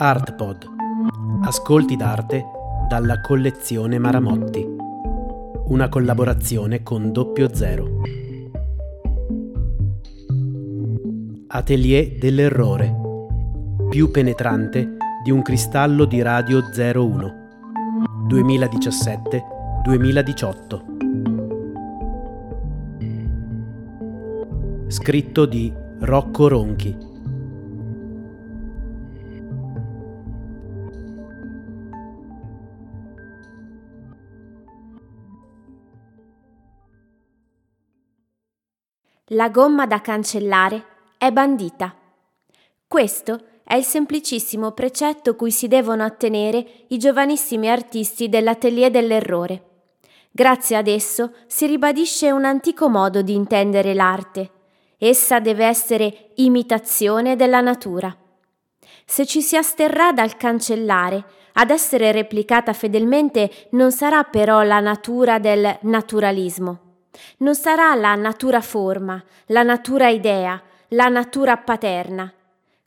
ArtPod. Ascolti d'arte dalla collezione Maramotti. Una collaborazione con Doppio Zero. Atelier dell'errore. Più penetrante di un cristallo di radio 01. 2017-2018. Scritto di Rocco Ronchi. La gomma da cancellare è bandita. Questo è il semplicissimo precetto cui si devono attenere i giovanissimi artisti dell'atelier dell'errore. Grazie ad esso si ribadisce un antico modo di intendere l'arte. Essa deve essere imitazione della natura. Se ci si asterrà dal cancellare, ad essere replicata fedelmente non sarà però la natura del naturalismo non sarà la natura forma, la natura idea, la natura paterna.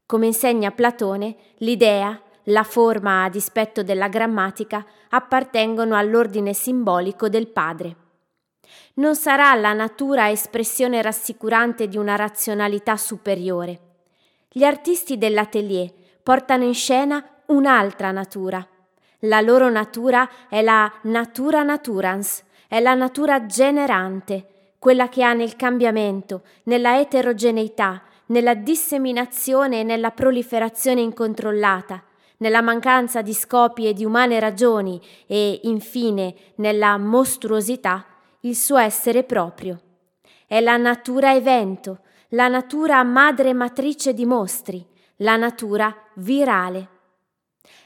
Come insegna Platone, l'idea, la forma a dispetto della grammatica appartengono all'ordine simbolico del padre. Non sarà la natura espressione rassicurante di una razionalità superiore. Gli artisti dell'atelier portano in scena un'altra natura. La loro natura è la natura naturans, è la natura generante, quella che ha nel cambiamento, nella eterogeneità, nella disseminazione e nella proliferazione incontrollata, nella mancanza di scopi e di umane ragioni e, infine, nella mostruosità, il suo essere proprio. È la natura evento, la natura madre matrice di mostri, la natura virale.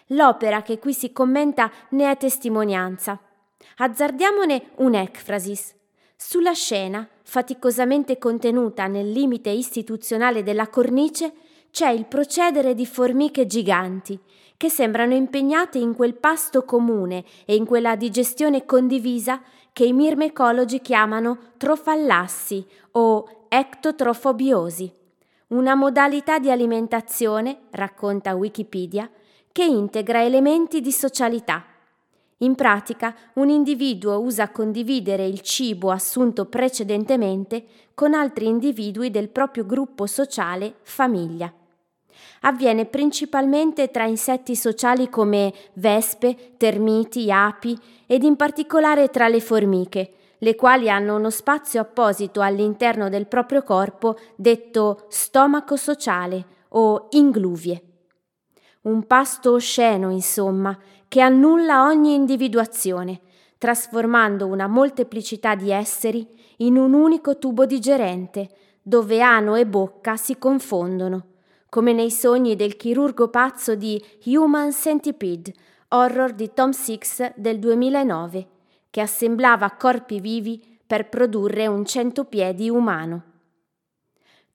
L'opera che qui si commenta ne è testimonianza. Azzardiamone un'ecfrasis. Sulla scena, faticosamente contenuta nel limite istituzionale della cornice, c'è il procedere di formiche giganti, che sembrano impegnate in quel pasto comune e in quella digestione condivisa che i mirmecologi chiamano trofallassi o ectotrofobiosi, una modalità di alimentazione, racconta Wikipedia, che integra elementi di socialità in pratica, un individuo usa condividere il cibo assunto precedentemente con altri individui del proprio gruppo sociale famiglia. Avviene principalmente tra insetti sociali come vespe, termiti, api ed in particolare tra le formiche, le quali hanno uno spazio apposito all'interno del proprio corpo detto stomaco sociale o ingluvie. Un pasto osceno, insomma, che annulla ogni individuazione, trasformando una molteplicità di esseri in un unico tubo digerente, dove ano e bocca si confondono, come nei sogni del chirurgo pazzo di Human Centipede, horror di Tom Six del 2009, che assemblava corpi vivi per produrre un centopiedi umano.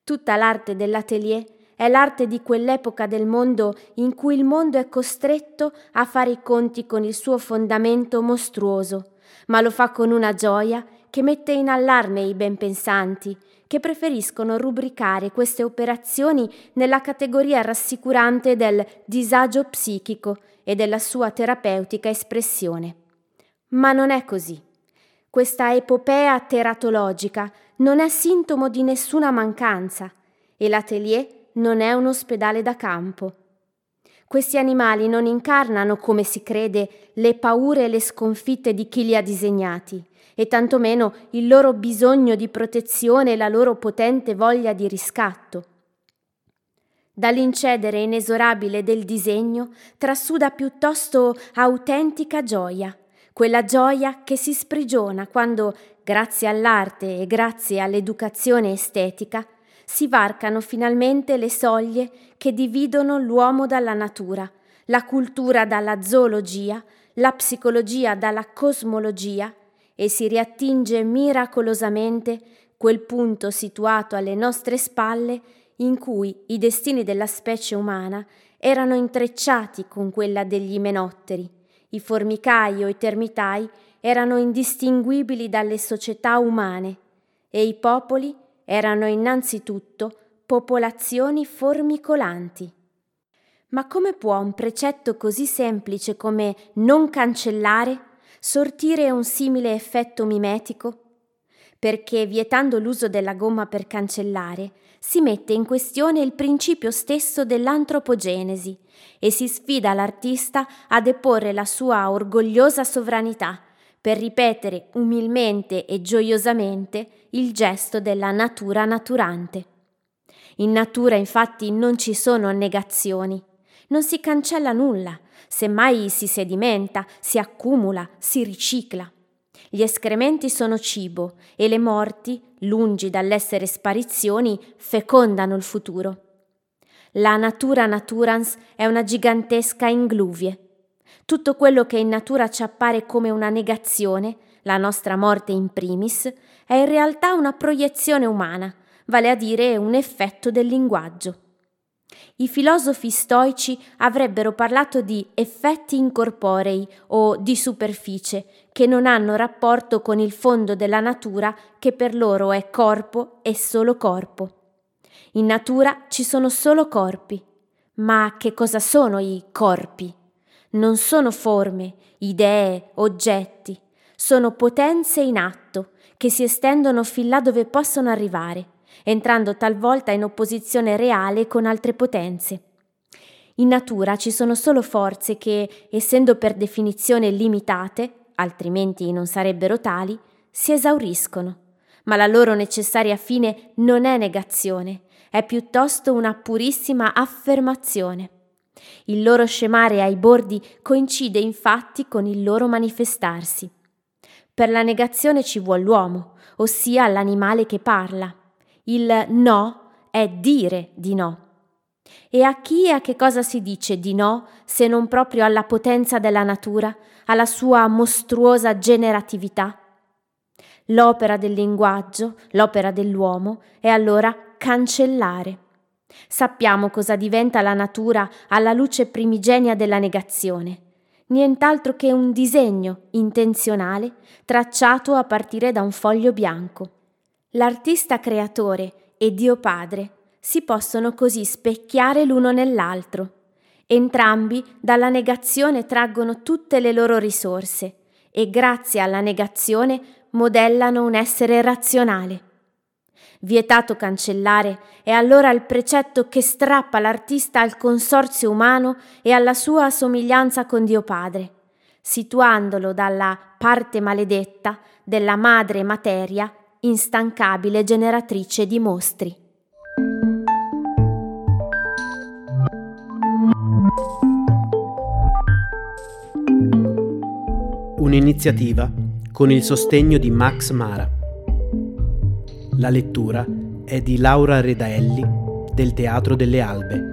Tutta l'arte dell'atelier è l'arte di quell'epoca del mondo in cui il mondo è costretto a fare i conti con il suo fondamento mostruoso, ma lo fa con una gioia che mette in allarme i ben pensanti, che preferiscono rubricare queste operazioni nella categoria rassicurante del disagio psichico e della sua terapeutica espressione. Ma non è così. Questa epopea teratologica non è sintomo di nessuna mancanza e l'atelier non è un ospedale da campo. Questi animali non incarnano, come si crede, le paure e le sconfitte di chi li ha disegnati, e tantomeno il loro bisogno di protezione e la loro potente voglia di riscatto. Dall'incedere inesorabile del disegno trasuda piuttosto autentica gioia, quella gioia che si sprigiona quando, grazie all'arte e grazie all'educazione estetica, si varcano finalmente le soglie che dividono l'uomo dalla natura, la cultura dalla zoologia, la psicologia dalla cosmologia e si riattinge miracolosamente quel punto situato alle nostre spalle in cui i destini della specie umana erano intrecciati con quella degli imenotteri. I formicai o i termitai erano indistinguibili dalle società umane e i popoli erano innanzitutto popolazioni formicolanti. Ma come può un precetto così semplice come non cancellare sortire un simile effetto mimetico? Perché vietando l'uso della gomma per cancellare, si mette in questione il principio stesso dell'antropogenesi e si sfida l'artista a deporre la sua orgogliosa sovranità per ripetere umilmente e gioiosamente il gesto della natura naturante. In natura infatti non ci sono negazioni, non si cancella nulla, semmai si sedimenta, si accumula, si ricicla. Gli escrementi sono cibo e le morti, lungi dall'essere sparizioni, fecondano il futuro. La natura naturans è una gigantesca ingluvie. Tutto quello che in natura ci appare come una negazione, la nostra morte in primis, è in realtà una proiezione umana, vale a dire un effetto del linguaggio. I filosofi stoici avrebbero parlato di effetti incorporei o di superficie che non hanno rapporto con il fondo della natura che per loro è corpo e solo corpo. In natura ci sono solo corpi. Ma che cosa sono i corpi? Non sono forme, idee, oggetti, sono potenze in atto che si estendono fin là dove possono arrivare entrando talvolta in opposizione reale con altre potenze. In natura ci sono solo forze che, essendo per definizione limitate, altrimenti non sarebbero tali, si esauriscono, ma la loro necessaria fine non è negazione, è piuttosto una purissima affermazione. Il loro scemare ai bordi coincide infatti con il loro manifestarsi. Per la negazione ci vuole l'uomo, ossia l'animale che parla. Il no è dire di no. E a chi e a che cosa si dice di no se non proprio alla potenza della natura, alla sua mostruosa generatività? L'opera del linguaggio, l'opera dell'uomo, è allora cancellare. Sappiamo cosa diventa la natura alla luce primigenia della negazione. Nient'altro che un disegno intenzionale tracciato a partire da un foglio bianco. L'artista creatore e Dio Padre si possono così specchiare l'uno nell'altro. Entrambi dalla negazione traggono tutte le loro risorse e grazie alla negazione modellano un essere razionale. Vietato cancellare è allora il precetto che strappa l'artista al consorzio umano e alla sua somiglianza con Dio Padre, situandolo dalla parte maledetta della madre materia instancabile generatrice di mostri. Un'iniziativa con il sostegno di Max Mara. La lettura è di Laura Redaelli del Teatro delle Albe